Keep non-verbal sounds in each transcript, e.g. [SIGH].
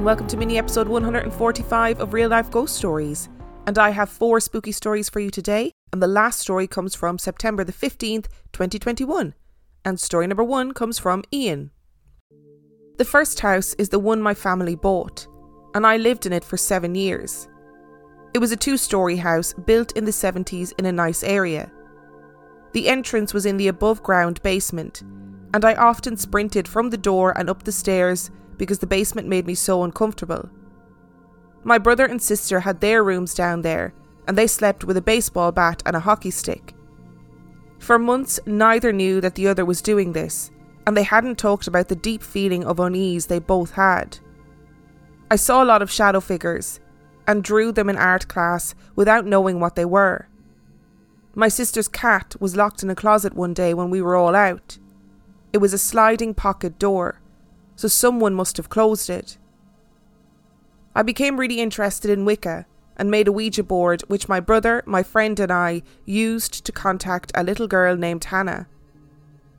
and welcome to mini episode 145 of Real Life Ghost Stories. And I have four spooky stories for you today, and the last story comes from September the 15th, 2021. And story number one comes from Ian. The first house is the one my family bought, and I lived in it for seven years. It was a two story house built in the 70s in a nice area. The entrance was in the above ground basement, and I often sprinted from the door and up the stairs because the basement made me so uncomfortable. My brother and sister had their rooms down there, and they slept with a baseball bat and a hockey stick. For months, neither knew that the other was doing this, and they hadn't talked about the deep feeling of unease they both had. I saw a lot of shadow figures and drew them in art class without knowing what they were. My sister's cat was locked in a closet one day when we were all out. It was a sliding pocket door, so someone must have closed it. I became really interested in Wicca and made a Ouija board which my brother, my friend, and I used to contact a little girl named Hannah.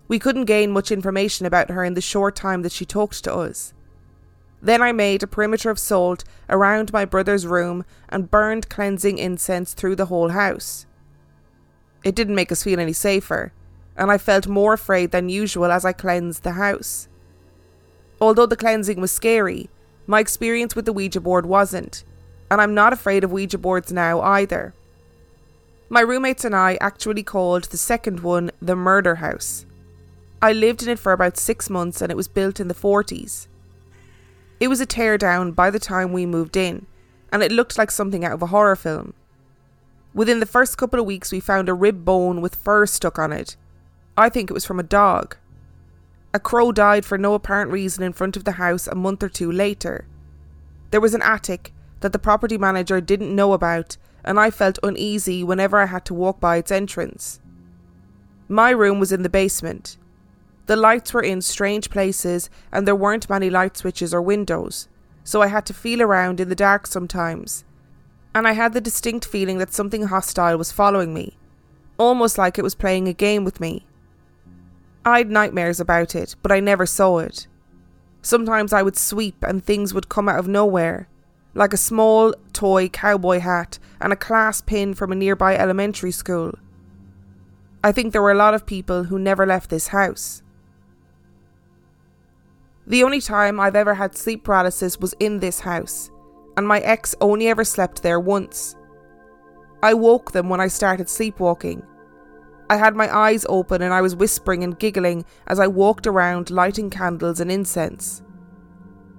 We couldn't gain much information about her in the short time that she talked to us. Then I made a perimeter of salt around my brother's room and burned cleansing incense through the whole house. It didn't make us feel any safer, and I felt more afraid than usual as I cleansed the house. Although the cleansing was scary, my experience with the Ouija board wasn't, and I'm not afraid of Ouija boards now either. My roommates and I actually called the second one the murder house. I lived in it for about six months and it was built in the 40s. It was a teardown by the time we moved in, and it looked like something out of a horror film. Within the first couple of weeks, we found a rib bone with fur stuck on it. I think it was from a dog. A crow died for no apparent reason in front of the house a month or two later. There was an attic that the property manager didn't know about, and I felt uneasy whenever I had to walk by its entrance. My room was in the basement. The lights were in strange places, and there weren't many light switches or windows, so I had to feel around in the dark sometimes. And I had the distinct feeling that something hostile was following me, almost like it was playing a game with me. I'd nightmares about it, but I never saw it. Sometimes I would sweep and things would come out of nowhere, like a small toy cowboy hat and a class pin from a nearby elementary school. I think there were a lot of people who never left this house. The only time I've ever had sleep paralysis was in this house, and my ex only ever slept there once. I woke them when I started sleepwalking, I had my eyes open and I was whispering and giggling as I walked around lighting candles and incense.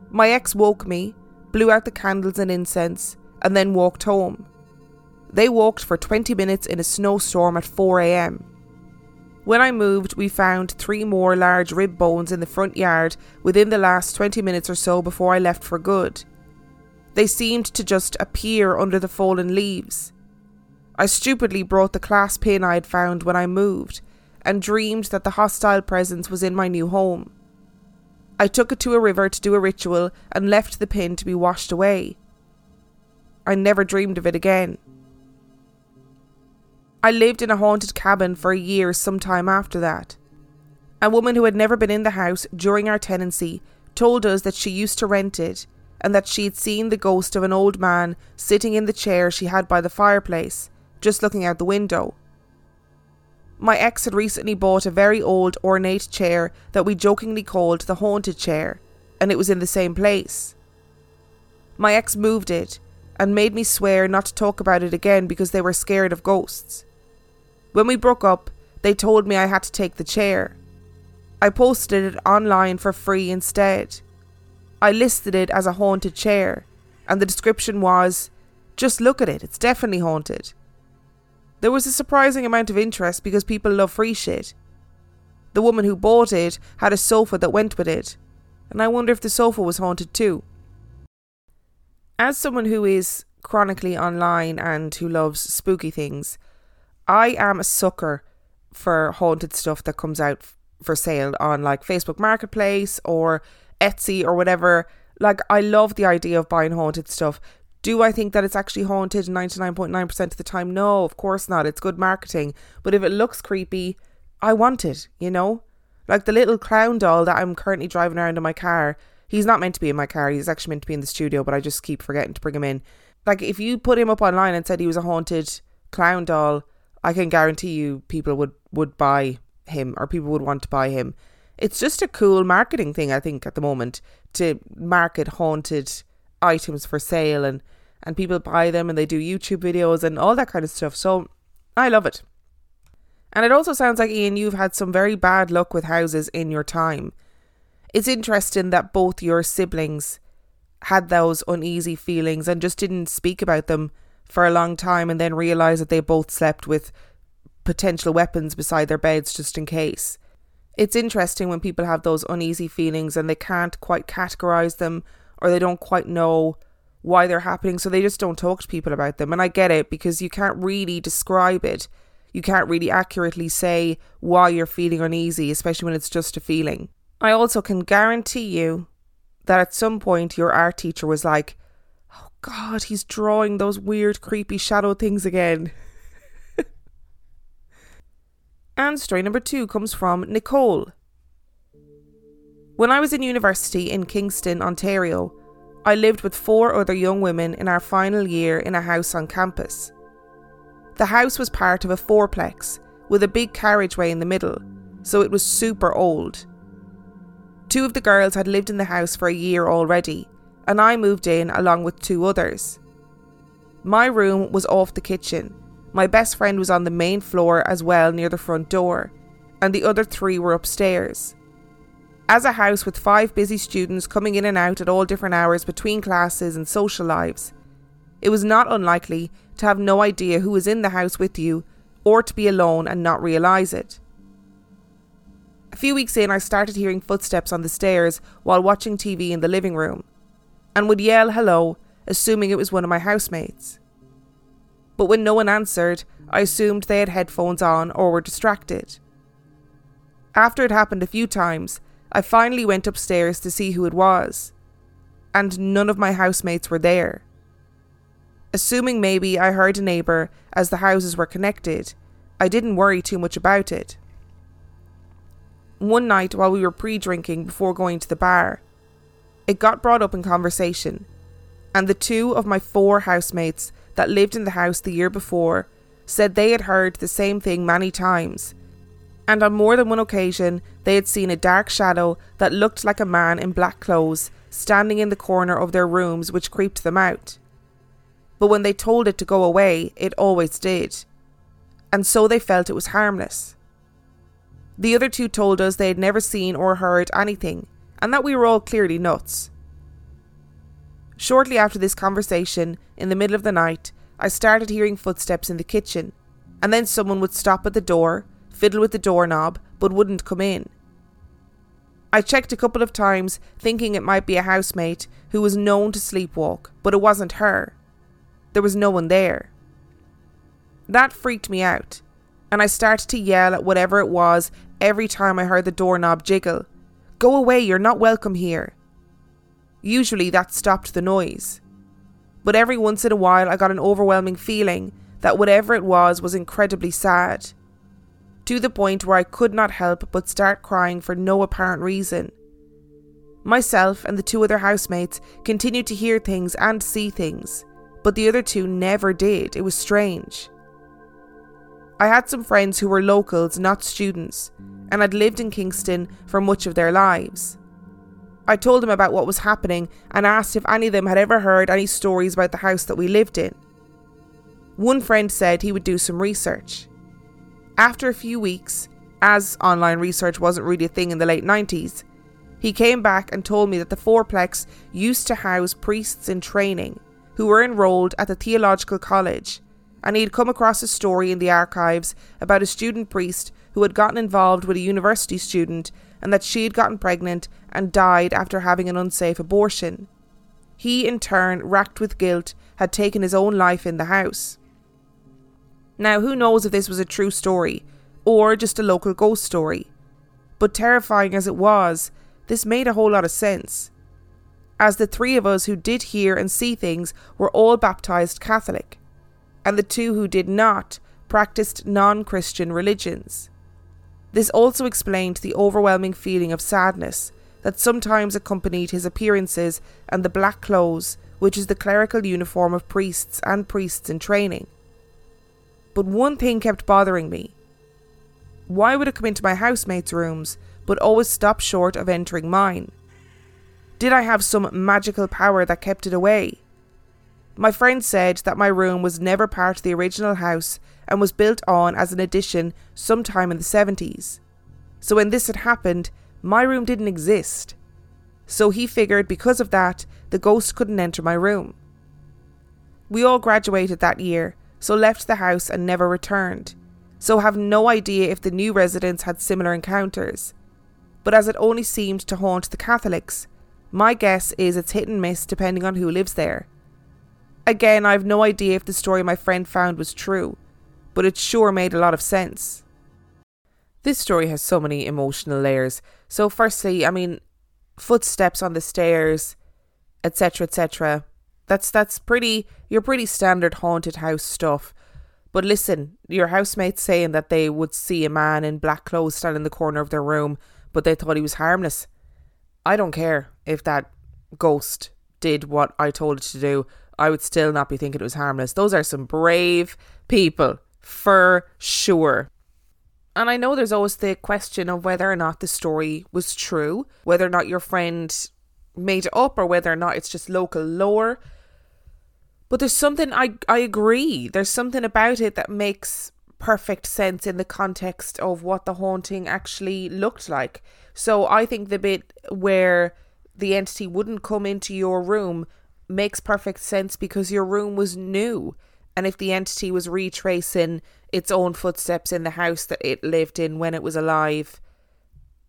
My ex woke me, blew out the candles and incense, and then walked home. They walked for 20 minutes in a snowstorm at 4am. When I moved, we found three more large rib bones in the front yard within the last 20 minutes or so before I left for good. They seemed to just appear under the fallen leaves. I stupidly brought the class pin I had found when I moved and dreamed that the hostile presence was in my new home. I took it to a river to do a ritual and left the pin to be washed away. I never dreamed of it again. I lived in a haunted cabin for a year sometime after that. A woman who had never been in the house during our tenancy told us that she used to rent it and that she had seen the ghost of an old man sitting in the chair she had by the fireplace just looking out the window. My ex had recently bought a very old, ornate chair that we jokingly called the haunted chair, and it was in the same place. My ex moved it and made me swear not to talk about it again because they were scared of ghosts. When we broke up, they told me I had to take the chair. I posted it online for free instead. I listed it as a haunted chair, and the description was just look at it, it's definitely haunted. There was a surprising amount of interest because people love free shit. The woman who bought it had a sofa that went with it, and I wonder if the sofa was haunted too. As someone who is chronically online and who loves spooky things, I am a sucker for haunted stuff that comes out for sale on like Facebook Marketplace or Etsy or whatever. Like, I love the idea of buying haunted stuff do I think that it's actually haunted 99.9% of the time? No, of course not. It's good marketing. But if it looks creepy, I want it, you know? Like the little clown doll that I'm currently driving around in my car. He's not meant to be in my car. He's actually meant to be in the studio, but I just keep forgetting to bring him in. Like, if you put him up online and said he was a haunted clown doll, I can guarantee you people would, would buy him or people would want to buy him. It's just a cool marketing thing, I think, at the moment to market haunted items for sale and, and people buy them and they do YouTube videos and all that kind of stuff. So I love it. And it also sounds like, Ian, you've had some very bad luck with houses in your time. It's interesting that both your siblings had those uneasy feelings and just didn't speak about them for a long time and then realised that they both slept with potential weapons beside their beds just in case. It's interesting when people have those uneasy feelings and they can't quite categorise them or they don't quite know why they're happening, so they just don't talk to people about them. And I get it because you can't really describe it you can't really accurately say why you're feeling uneasy, especially when it's just a feeling. I also can guarantee you that at some point your art teacher was like, Oh God, he's drawing those weird, creepy shadow things again. [LAUGHS] and story number two comes from Nicole. When I was in university in Kingston, Ontario, I lived with four other young women in our final year in a house on campus. The house was part of a fourplex with a big carriageway in the middle, so it was super old. Two of the girls had lived in the house for a year already, and I moved in along with two others. My room was off the kitchen. My best friend was on the main floor as well near the front door, and the other three were upstairs. As a house with five busy students coming in and out at all different hours between classes and social lives, it was not unlikely to have no idea who was in the house with you or to be alone and not realise it. A few weeks in, I started hearing footsteps on the stairs while watching TV in the living room and would yell hello, assuming it was one of my housemates. But when no one answered, I assumed they had headphones on or were distracted. After it happened a few times, I finally went upstairs to see who it was, and none of my housemates were there. Assuming maybe I heard a neighbour as the houses were connected, I didn't worry too much about it. One night while we were pre drinking before going to the bar, it got brought up in conversation, and the two of my four housemates that lived in the house the year before said they had heard the same thing many times, and on more than one occasion they had seen a dark shadow that looked like a man in black clothes standing in the corner of their rooms, which creeped them out but when they told it to go away, it always did. And so they felt it was harmless. The other two told us they had never seen or heard anything, and that we were all clearly nuts. Shortly after this conversation, in the middle of the night, I started hearing footsteps in the kitchen, and then someone would stop at the door, fiddle with the doorknob, but wouldn't come in. I checked a couple of times, thinking it might be a housemate who was known to sleepwalk, but it wasn't her. There was no one there. That freaked me out, and I started to yell at whatever it was every time I heard the doorknob jiggle. Go away, you're not welcome here. Usually that stopped the noise. But every once in a while I got an overwhelming feeling that whatever it was was incredibly sad. To the point where I could not help but start crying for no apparent reason. Myself and the two other housemates continued to hear things and see things, but the other two never did. It was strange. I had some friends who were locals, not students, and had lived in Kingston for much of their lives. I told them about what was happening and asked if any of them had ever heard any stories about the house that we lived in. One friend said he would do some research. After a few weeks, as online research wasn't really a thing in the late 90s, he came back and told me that the fourplex used to house priests in training who were enrolled at the theological college, and he had come across a story in the archives about a student priest who had gotten involved with a university student and that she had gotten pregnant and died after having an unsafe abortion. He, in turn, racked with guilt, had taken his own life in the house. Now, who knows if this was a true story or just a local ghost story? But terrifying as it was, this made a whole lot of sense as the three of us who did hear and see things were all baptized Catholic, and the two who did not practiced non Christian religions. This also explained the overwhelming feeling of sadness that sometimes accompanied his appearances and the black clothes, which is the clerical uniform of priests and priests in training. But one thing kept bothering me. Why would it come into my housemates' rooms, but always stop short of entering mine? Did I have some magical power that kept it away? My friend said that my room was never part of the original house and was built on as an addition sometime in the 70s. So when this had happened, my room didn't exist. So he figured because of that, the ghost couldn't enter my room. We all graduated that year, so left the house and never returned, so have no idea if the new residents had similar encounters. But as it only seemed to haunt the Catholics, my guess is it's hit and miss depending on who lives there. Again, I have no idea if the story my friend found was true, but it sure made a lot of sense. This story has so many emotional layers. So, firstly, I mean, footsteps on the stairs, etc., etc. That's that's pretty. You're pretty standard haunted house stuff. But listen, your housemates saying that they would see a man in black clothes stand in the corner of their room, but they thought he was harmless. I don't care if that ghost did what I told it to do. I would still not be thinking it was harmless. Those are some brave people, for sure. And I know there's always the question of whether or not the story was true, whether or not your friend made it up, or whether or not it's just local lore. But there's something I I agree. There's something about it that makes perfect sense in the context of what the haunting actually looked like. So I think the bit where the entity wouldn't come into your room makes perfect sense because your room was new. And if the entity was retracing its own footsteps in the house that it lived in when it was alive,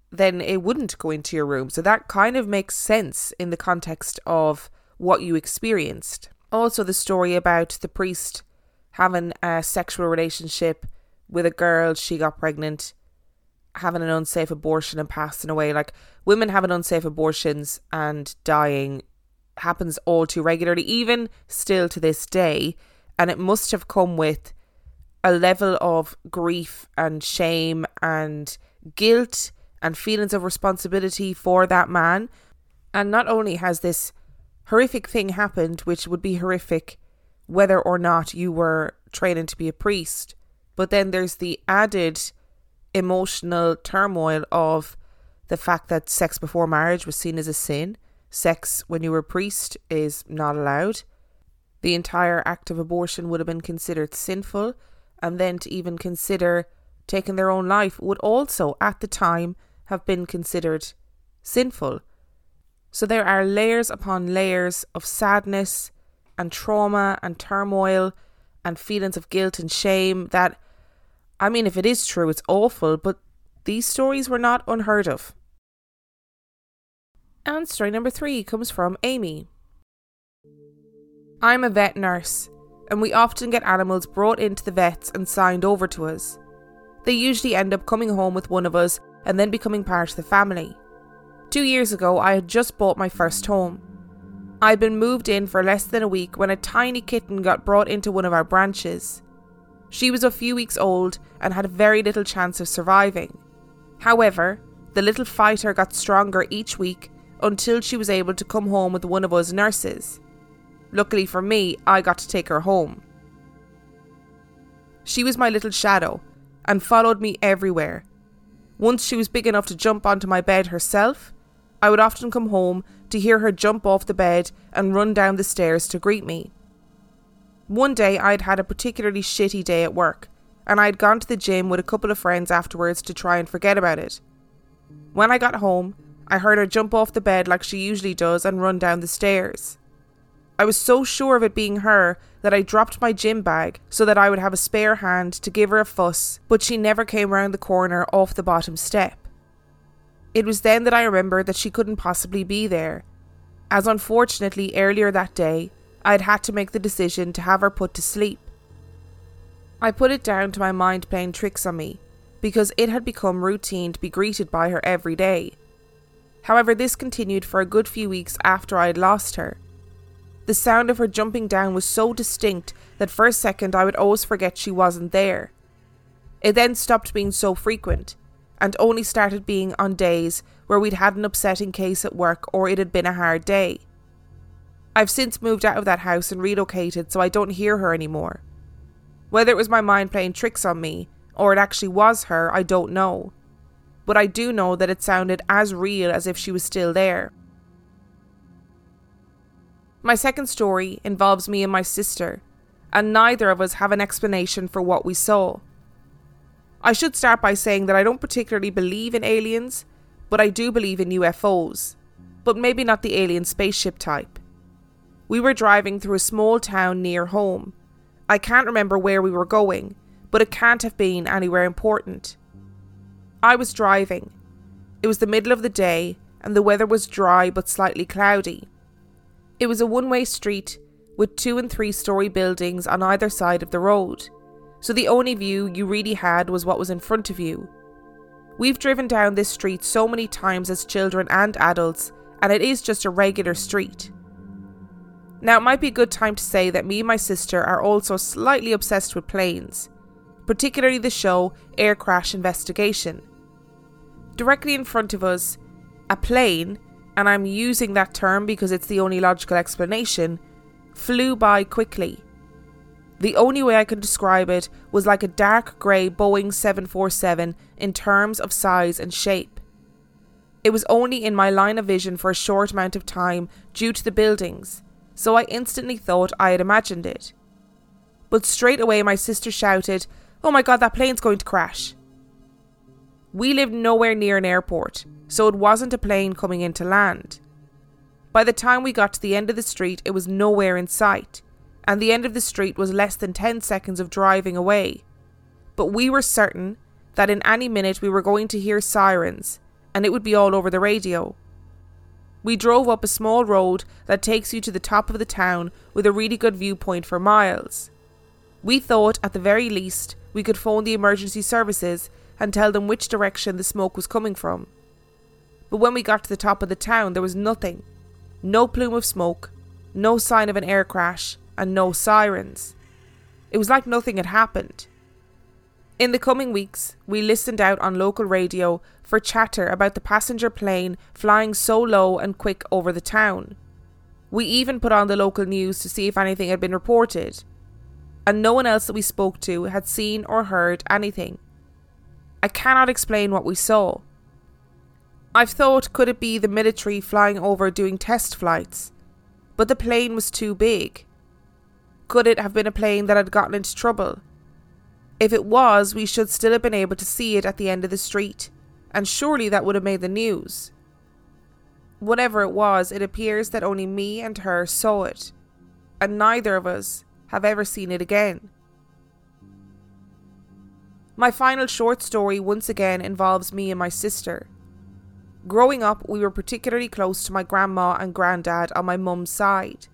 then it wouldn't go into your room. So that kind of makes sense in the context of what you experienced. Also, the story about the priest having a sexual relationship with a girl, she got pregnant, having an unsafe abortion and passing away. Like women having unsafe abortions and dying happens all too regularly, even still to this day. And it must have come with a level of grief and shame and guilt and feelings of responsibility for that man. And not only has this horrific thing happened, which would be horrific whether or not you were training to be a priest, but then there's the added emotional turmoil of the fact that sex before marriage was seen as a sin. Sex when you were a priest is not allowed. The entire act of abortion would have been considered sinful and then to even consider taking their own life would also, at the time, have been considered sinful. So there are layers upon layers of sadness and trauma and turmoil and feelings of guilt and shame that, I mean, if it is true, it's awful, but these stories were not unheard of. And story number three comes from Amy. I'm a vet nurse and we often get animals brought into the vets and signed over to us. They usually end up coming home with one of us and then becoming part of the family. Two years ago, I had just bought my first home. I had been moved in for less than a week when a tiny kitten got brought into one of our branches. She was a few weeks old and had very little chance of surviving. However, the little fighter got stronger each week until she was able to come home with one of us nurses. Luckily for me, I got to take her home. She was my little shadow and followed me everywhere. Once she was big enough to jump onto my bed herself, I would often come home to hear her jump off the bed and run down the stairs to greet me. One day I had had a particularly shitty day at work, and I had gone to the gym with a couple of friends afterwards to try and forget about it. When I got home, I heard her jump off the bed like she usually does and run down the stairs. I was so sure of it being her that I dropped my gym bag so that I would have a spare hand to give her a fuss, but she never came round the corner off the bottom step. It was then that I remembered that she couldn't possibly be there, as unfortunately earlier that day I had had to make the decision to have her put to sleep. I put it down to my mind playing tricks on me, because it had become routine to be greeted by her every day. However, this continued for a good few weeks after I had lost her the sound of her jumping down was so distinct that for a second I would always forget she wasn't there. It then stopped being so frequent, and only started being on days where we'd had an upsetting case at work or it had been a hard day. I've since moved out of that house and relocated so I don't hear her anymore. Whether it was my mind playing tricks on me or it actually was her, I don't know. But I do know that it sounded as real as if she was still there. My second story involves me and my sister, and neither of us have an explanation for what we saw. I should start by saying that I don't particularly believe in aliens, but I do believe in UFOs, but maybe not the alien spaceship type. We were driving through a small town near home. I can't remember where we were going, but it can't have been anywhere important. I was driving. It was the middle of the day, and the weather was dry but slightly cloudy. It was a one way street with two and three story buildings on either side of the road, so the only view you really had was what was in front of you. We've driven down this street so many times as children and adults, and it is just a regular street. Now, it might be a good time to say that me and my sister are also slightly obsessed with planes, particularly the show Air Crash Investigation. Directly in front of us, a plane and I'm using that term because it's the only logical explanation, flew by quickly. The only way I could describe it was like a dark grey Boeing 747 in terms of size and shape. It was only in my line of vision for a short amount of time due to the buildings, so I instantly thought I had imagined it. But straight away, my sister shouted, Oh my god, that plane's going to crash. We lived nowhere near an airport, so it wasn't a plane coming in to land. By the time we got to the end of the street, it was nowhere in sight, and the end of the street was less than 10 seconds of driving away. But we were certain that in any minute we were going to hear sirens, and it would be all over the radio. We drove up a small road that takes you to the top of the town with a really good viewpoint for miles. We thought, at the very least, we could phone the emergency services and tell them which direction the smoke was coming from. But when we got to the top of the town, there was nothing no plume of smoke, no sign of an air crash, and no sirens. It was like nothing had happened. In the coming weeks, we listened out on local radio for chatter about the passenger plane flying so low and quick over the town. We even put on the local news to see if anything had been reported, and no one else that we spoke to had seen or heard anything. I cannot explain what we saw, I've thought could it be the military flying over doing test flights? But the plane was too big. Could it have been a plane that had gotten into trouble? If it was, we should still have been able to see it at the end of the street, and surely that would have made the news. Whatever it was, it appears that only me and her saw it, and neither of us have ever seen it again. My final short story once again involves me and my sister. Growing up, we were particularly close to my grandma and granddad on my mum's side.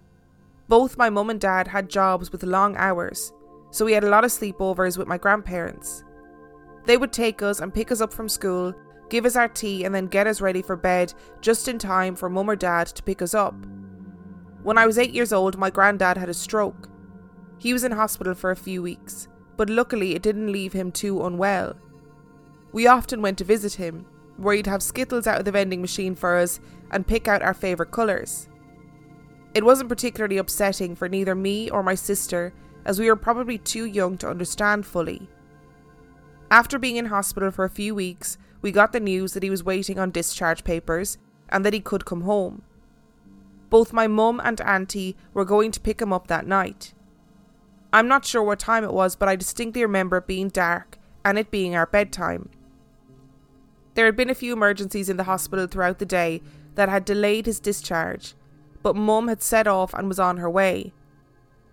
Both my mum and dad had jobs with long hours, so we had a lot of sleepovers with my grandparents. They would take us and pick us up from school, give us our tea, and then get us ready for bed just in time for mum or dad to pick us up. When I was eight years old, my granddad had a stroke. He was in hospital for a few weeks, but luckily it didn't leave him too unwell. We often went to visit him, where he'd have Skittles out of the vending machine for us and pick out our favourite colours. It wasn't particularly upsetting for neither me or my sister, as we were probably too young to understand fully. After being in hospital for a few weeks, we got the news that he was waiting on discharge papers and that he could come home. Both my mum and auntie were going to pick him up that night. I'm not sure what time it was, but I distinctly remember it being dark and it being our bedtime. There had been a few emergencies in the hospital throughout the day that had delayed his discharge, but Mum had set off and was on her way.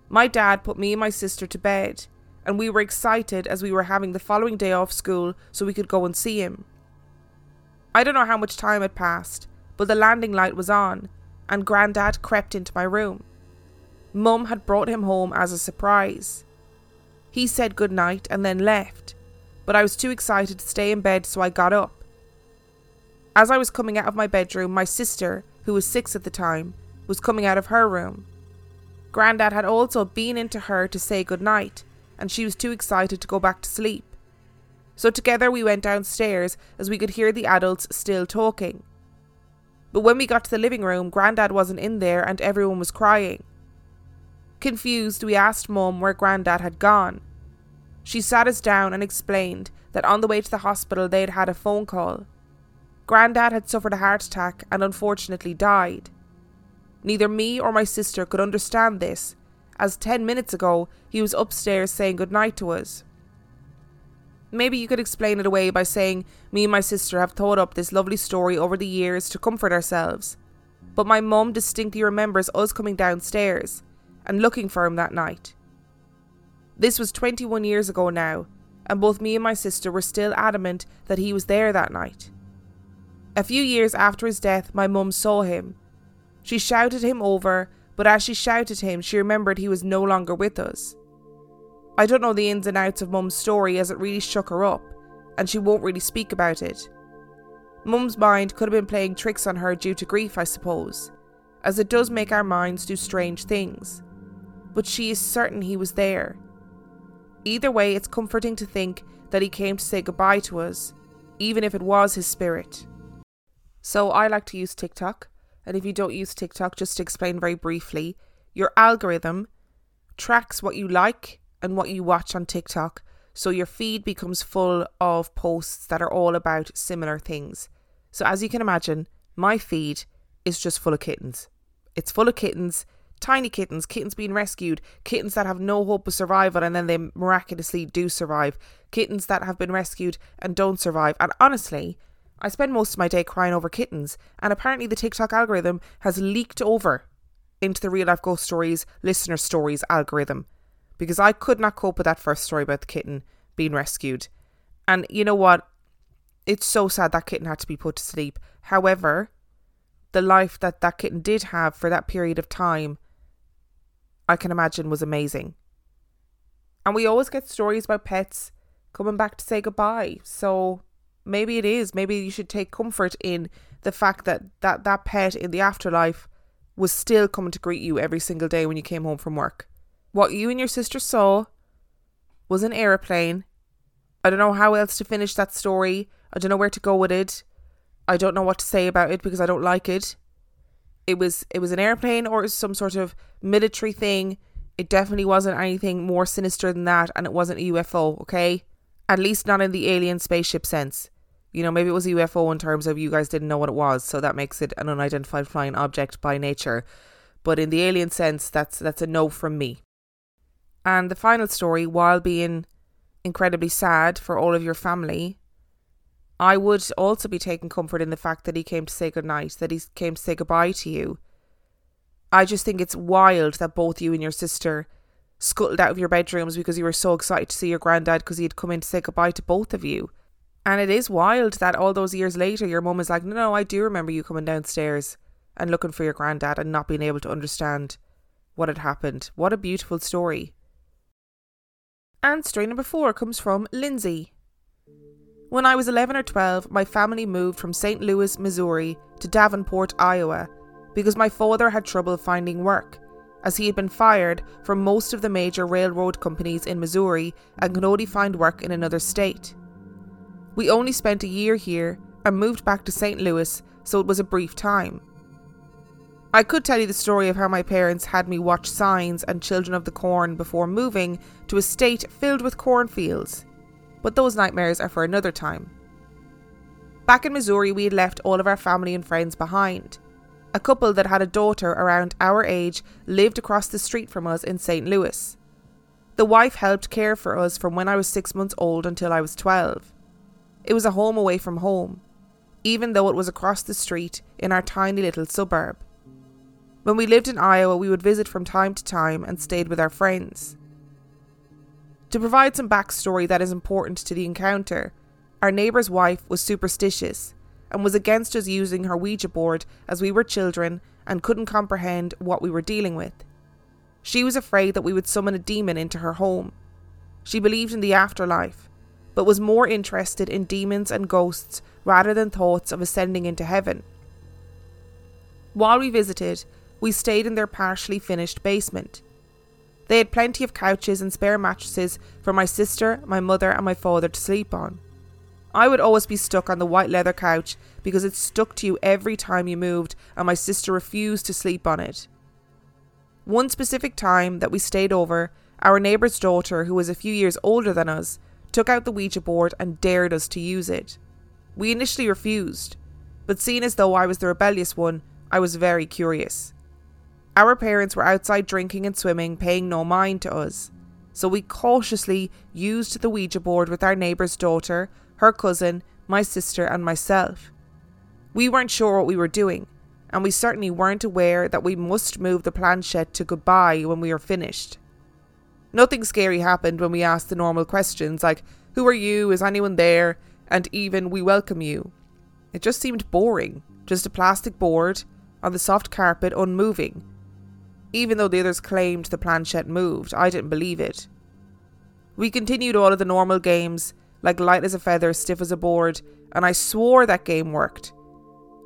My dad put me and my sister to bed, and we were excited as we were having the following day off school so we could go and see him. I don't know how much time had passed, but the landing light was on, and Grandad crept into my room. Mum had brought him home as a surprise. He said good night and then left, but I was too excited to stay in bed, so I got up. As I was coming out of my bedroom, my sister, who was six at the time, was coming out of her room. Grandad had also been into her to say good night, and she was too excited to go back to sleep. So together we went downstairs as we could hear the adults still talking. But when we got to the living room, Grandad wasn't in there and everyone was crying. Confused, we asked Mum where Grandad had gone. She sat us down and explained that on the way to the hospital they had had a phone call. Grandad had suffered a heart attack and unfortunately died. Neither me or my sister could understand this, as ten minutes ago he was upstairs saying goodnight to us. Maybe you could explain it away by saying me and my sister have thought up this lovely story over the years to comfort ourselves. But my mum distinctly remembers us coming downstairs and looking for him that night. This was 21 years ago now, and both me and my sister were still adamant that he was there that night. A few years after his death, my mum saw him she shouted him over, but as she shouted him, she remembered he was no longer with us. I don't know the ins and outs of Mum's story as it really shook her up, and she won't really speak about it. Mum's mind could have been playing tricks on her due to grief, I suppose, as it does make our minds do strange things. But she is certain he was there. Either way, it's comforting to think that he came to say goodbye to us, even if it was his spirit. So I like to use TikTok and if you don't use TikTok, just to explain very briefly, your algorithm tracks what you like and what you watch on TikTok. So your feed becomes full of posts that are all about similar things. So as you can imagine, my feed is just full of kittens. It's full of kittens, tiny kittens, kittens being rescued, kittens that have no hope of survival and then they miraculously do survive, kittens that have been rescued and don't survive. And honestly, I spend most of my day crying over kittens, and apparently the TikTok algorithm has leaked over into the real life ghost stories, listener stories algorithm. Because I could not cope with that first story about the kitten being rescued. And you know what? It's so sad that kitten had to be put to sleep. However, the life that that kitten did have for that period of time, I can imagine was amazing. And we always get stories about pets coming back to say goodbye. So maybe it is. Maybe you should take comfort in the fact that that, that pet in the afterlife was still coming to greet you every single day when you came home from work. What you and your sister saw was an aeroplane. I don't know how else to finish that story. I don't know where to go with it. I don't know what to say about it because I don't like it. It was it was an airplane or some sort of military thing. It definitely wasn't anything more sinister than that and it wasn't a UFO, okay? At least not in the alien spaceship sense. You know, maybe it was a UFO in terms of you guys didn't know what it was, so that makes it an unidentified flying object by nature. But in the alien sense, that's that's a no from me. And the final story, while being incredibly sad for all of your family, I would also be taking comfort in the fact that he came to say goodnight, that he came to say goodbye to you. I just think it's wild that both you and your sister scuttled out of your bedrooms because you were so excited to see your granddad because he had come in to say goodbye to both of you. And it is wild that all those years later, your mum is like, no, no, I do remember you coming downstairs and looking for your granddad and not being able to understand what had happened. What a beautiful story. And story number four comes from Lindsay. When I was 11 or 12, my family moved from St. Louis, Missouri to Davenport, Iowa, because my father had trouble finding work, as he had been fired from most of the major railroad companies in Missouri and could only find work in another state. We only spent a year here and moved back to St. Louis, so it was a brief time. I could tell you the story of how my parents had me watch Signs and Children of the Corn before moving to a state filled with cornfields, but those nightmares are for another time. Back in Missouri, we had left all of our family and friends behind. A couple that had a daughter around our age lived across the street from us in St. Louis. The wife helped care for us from when I was six months old until I was 12. It was a home away from home, even though it was across the street in our tiny little suburb. When we lived in Iowa, we would visit from time to time and stayed with our friends. To provide some backstory that is important to the encounter, our neighbour's wife was superstitious and was against us using her Ouija board as we were children and couldn't comprehend what we were dealing with. She was afraid that we would summon a demon into her home. She believed in the afterlife but was more interested in demons and ghosts rather than thoughts of ascending into heaven. While we visited, we stayed in their partially finished basement. They had plenty of couches and spare mattresses for my sister, my mother, and my father to sleep on. I would always be stuck on the white leather couch because it stuck to you every time you moved, and my sister refused to sleep on it. One specific time that we stayed over, our neighbour's daughter, who was a few years older than us, took out the Ouija board and dared us to use it. We initially refused, but seeing as though I was the rebellious one, I was very curious. Our parents were outside drinking and swimming, paying no mind to us, so we cautiously used the Ouija board with our neighbour's daughter her cousin, my sister, and myself. We weren't sure what we were doing, and we certainly weren't aware that we must move the planchette to goodbye when we were finished. Nothing scary happened when we asked the normal questions like, Who are you? Is anyone there? And even, We welcome you. It just seemed boring, just a plastic board on the soft carpet, unmoving. Even though the others claimed the planchette moved, I didn't believe it. We continued all of the normal games like light as a feather, stiff as a board, and I swore that game worked.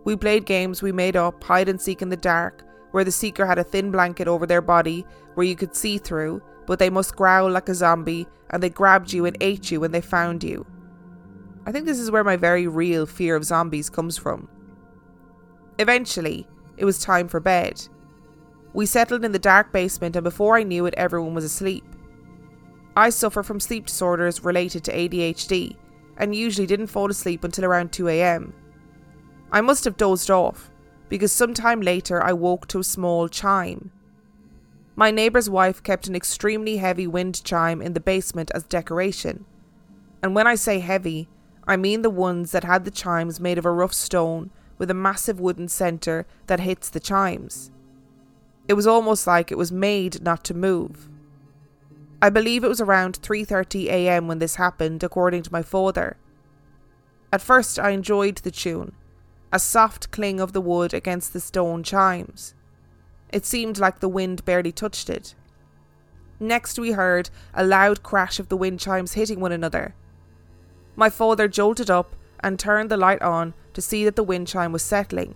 We played games we made up, hide and seek in the dark, where the seeker had a thin blanket over their body where you could see through, but they must growl like a zombie, and they grabbed you and ate you when they found you. I think this is where my very real fear of zombies comes from. Eventually, it was time for bed. We settled in the dark basement, and before I knew it, everyone was asleep. I suffer from sleep disorders related to ADHD and usually didn't fall asleep until around 2am. I must have dozed off because sometime later I woke to a small chime. My neighbour's wife kept an extremely heavy wind chime in the basement as decoration. And when I say heavy, I mean the ones that had the chimes made of a rough stone with a massive wooden centre that hits the chimes. It was almost like it was made not to move. I believe it was around 3:30 a.m. when this happened according to my father. At first I enjoyed the tune, a soft cling of the wood against the stone chimes. It seemed like the wind barely touched it. Next we heard a loud crash of the wind chimes hitting one another. My father jolted up and turned the light on to see that the wind chime was settling.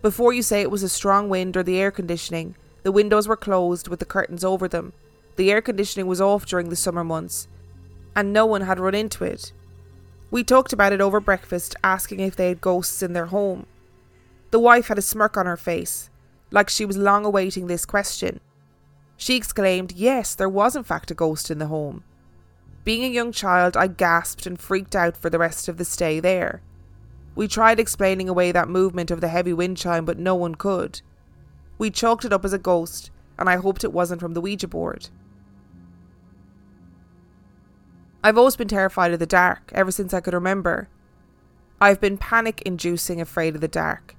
Before you say it was a strong wind or the air conditioning, the windows were closed with the curtains over them the air conditioning was off during the summer months, and no one had run into it. We talked about it over breakfast, asking if they had ghosts in their home. The wife had a smirk on her face, like she was long awaiting this question. She exclaimed, Yes, there was in fact a ghost in the home. Being a young child, I gasped and freaked out for the rest of the stay there. We tried explaining away that movement of the heavy wind chime, but no one could. We chalked it up as a ghost, and I hoped it wasn't from the Ouija board. I've always been terrified of the dark ever since I could remember. I've been panic inducing afraid of the dark.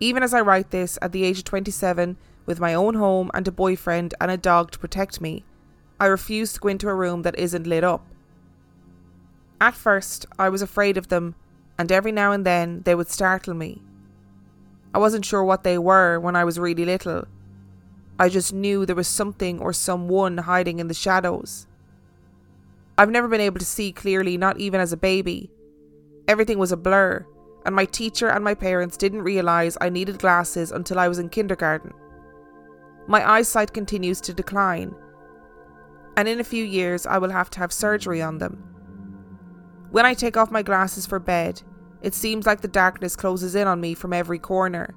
Even as I write this, at the age of 27, with my own home and a boyfriend and a dog to protect me, I refuse to go into a room that isn't lit up. At first, I was afraid of them, and every now and then they would startle me. I wasn't sure what they were when I was really little. I just knew there was something or someone hiding in the shadows. I've never been able to see clearly, not even as a baby. Everything was a blur, and my teacher and my parents didn't realise I needed glasses until I was in kindergarten. My eyesight continues to decline, and in a few years I will have to have surgery on them. When I take off my glasses for bed, it seems like the darkness closes in on me from every corner.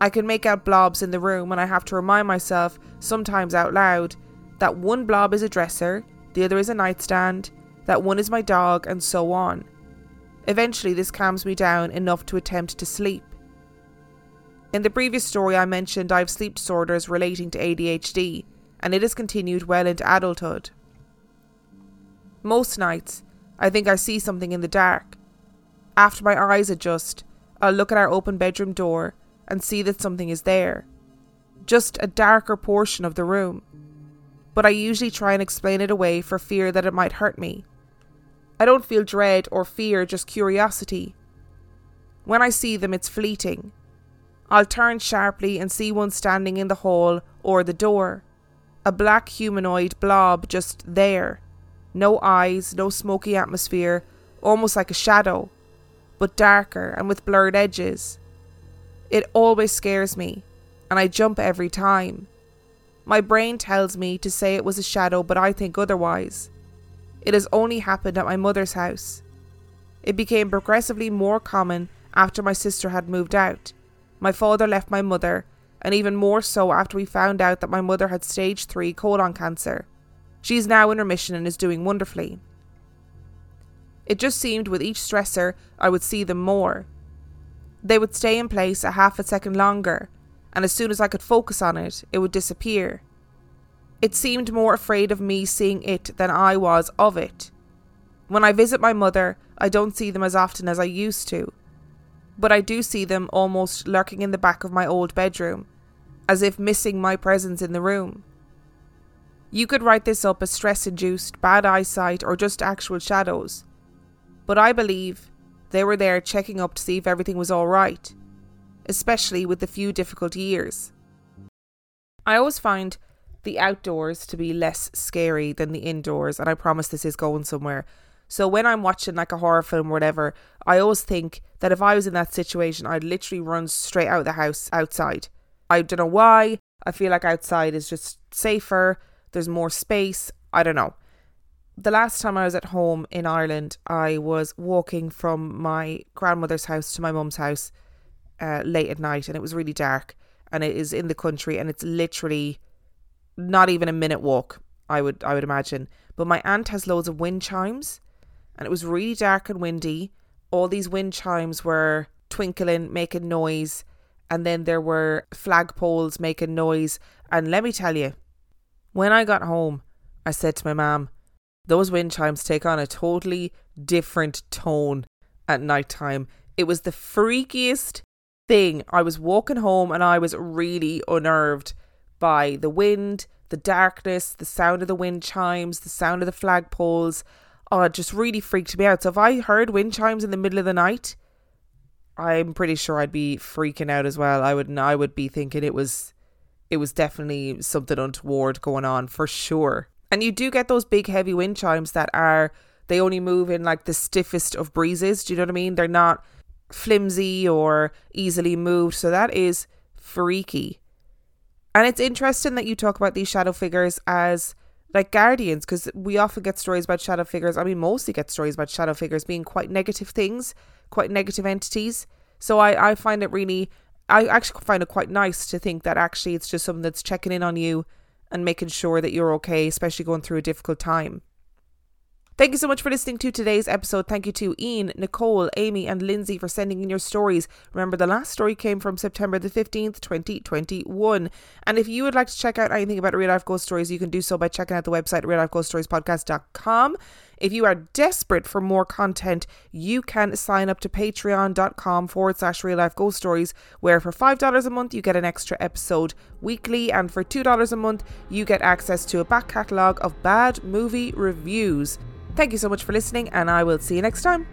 I can make out blobs in the room, and I have to remind myself, sometimes out loud, that one blob is a dresser, the other is a nightstand, that one is my dog, and so on. Eventually, this calms me down enough to attempt to sleep. In the previous story, I mentioned I have sleep disorders relating to ADHD, and it has continued well into adulthood. Most nights, I think I see something in the dark. After my eyes adjust, I'll look at our open bedroom door and see that something is there. Just a darker portion of the room but I usually try and explain it away for fear that it might hurt me. I don't feel dread or fear, just curiosity. When I see them, it's fleeting. I'll turn sharply and see one standing in the hall or the door. A black humanoid blob just there. No eyes, no smoky atmosphere, almost like a shadow, but darker and with blurred edges. It always scares me, and I jump every time. My brain tells me to say it was a shadow, but I think otherwise. It has only happened at my mother's house. It became progressively more common after my sister had moved out. My father left my mother, and even more so after we found out that my mother had stage 3 colon cancer. She is now in remission and is doing wonderfully. It just seemed with each stressor I would see them more. They would stay in place a half a second longer, and as soon as I could focus on it, it would disappear. It seemed more afraid of me seeing it than I was of it. When I visit my mother, I don't see them as often as I used to, but I do see them almost lurking in the back of my old bedroom, as if missing my presence in the room. You could write this up as stress induced, bad eyesight, or just actual shadows. But I believe they were there checking up to see if everything was alright, especially with the few difficult years. I always find the outdoors to be less scary than the indoors, and I promise this is going somewhere. So when I'm watching like a horror film or whatever, I always think that if I was in that situation, I'd literally run straight out of the house outside. I don't know why. I feel like outside is just safer, there's more space. I don't know. The last time I was at home in Ireland, I was walking from my grandmother's house to my mum's house uh, late at night, and it was really dark. And it is in the country, and it's literally not even a minute walk. I would I would imagine. But my aunt has loads of wind chimes, and it was really dark and windy. All these wind chimes were twinkling, making noise, and then there were flagpoles making noise. And let me tell you, when I got home, I said to my mum, those wind chimes take on a totally different tone at night time. It was the freakiest thing. I was walking home and I was really unnerved by the wind, the darkness, the sound of the wind chimes, the sound of the flagpoles. Oh, it just really freaked me out. So if I heard wind chimes in the middle of the night, I'm pretty sure I'd be freaking out as well. I would I would be thinking it was it was definitely something untoward going on for sure. And you do get those big heavy wind chimes that are they only move in like the stiffest of breezes. Do you know what I mean? They're not flimsy or easily moved. So that is freaky. And it's interesting that you talk about these shadow figures as like guardians because we often get stories about shadow figures. I mean, mostly get stories about shadow figures being quite negative things, quite negative entities. So I, I find it really, I actually find it quite nice to think that actually it's just something that's checking in on you and making sure that you're okay, especially going through a difficult time. Thank you so much for listening to today's episode. Thank you to Ian, Nicole, Amy, and Lindsay for sending in your stories. Remember, the last story came from September the 15th, 2021. And if you would like to check out anything about real life ghost stories, you can do so by checking out the website reallifeghoststoriespodcast.com. If you are desperate for more content, you can sign up to patreon.com forward slash real life ghost stories, where for $5 a month you get an extra episode weekly, and for $2 a month you get access to a back catalogue of bad movie reviews. Thank you so much for listening, and I will see you next time.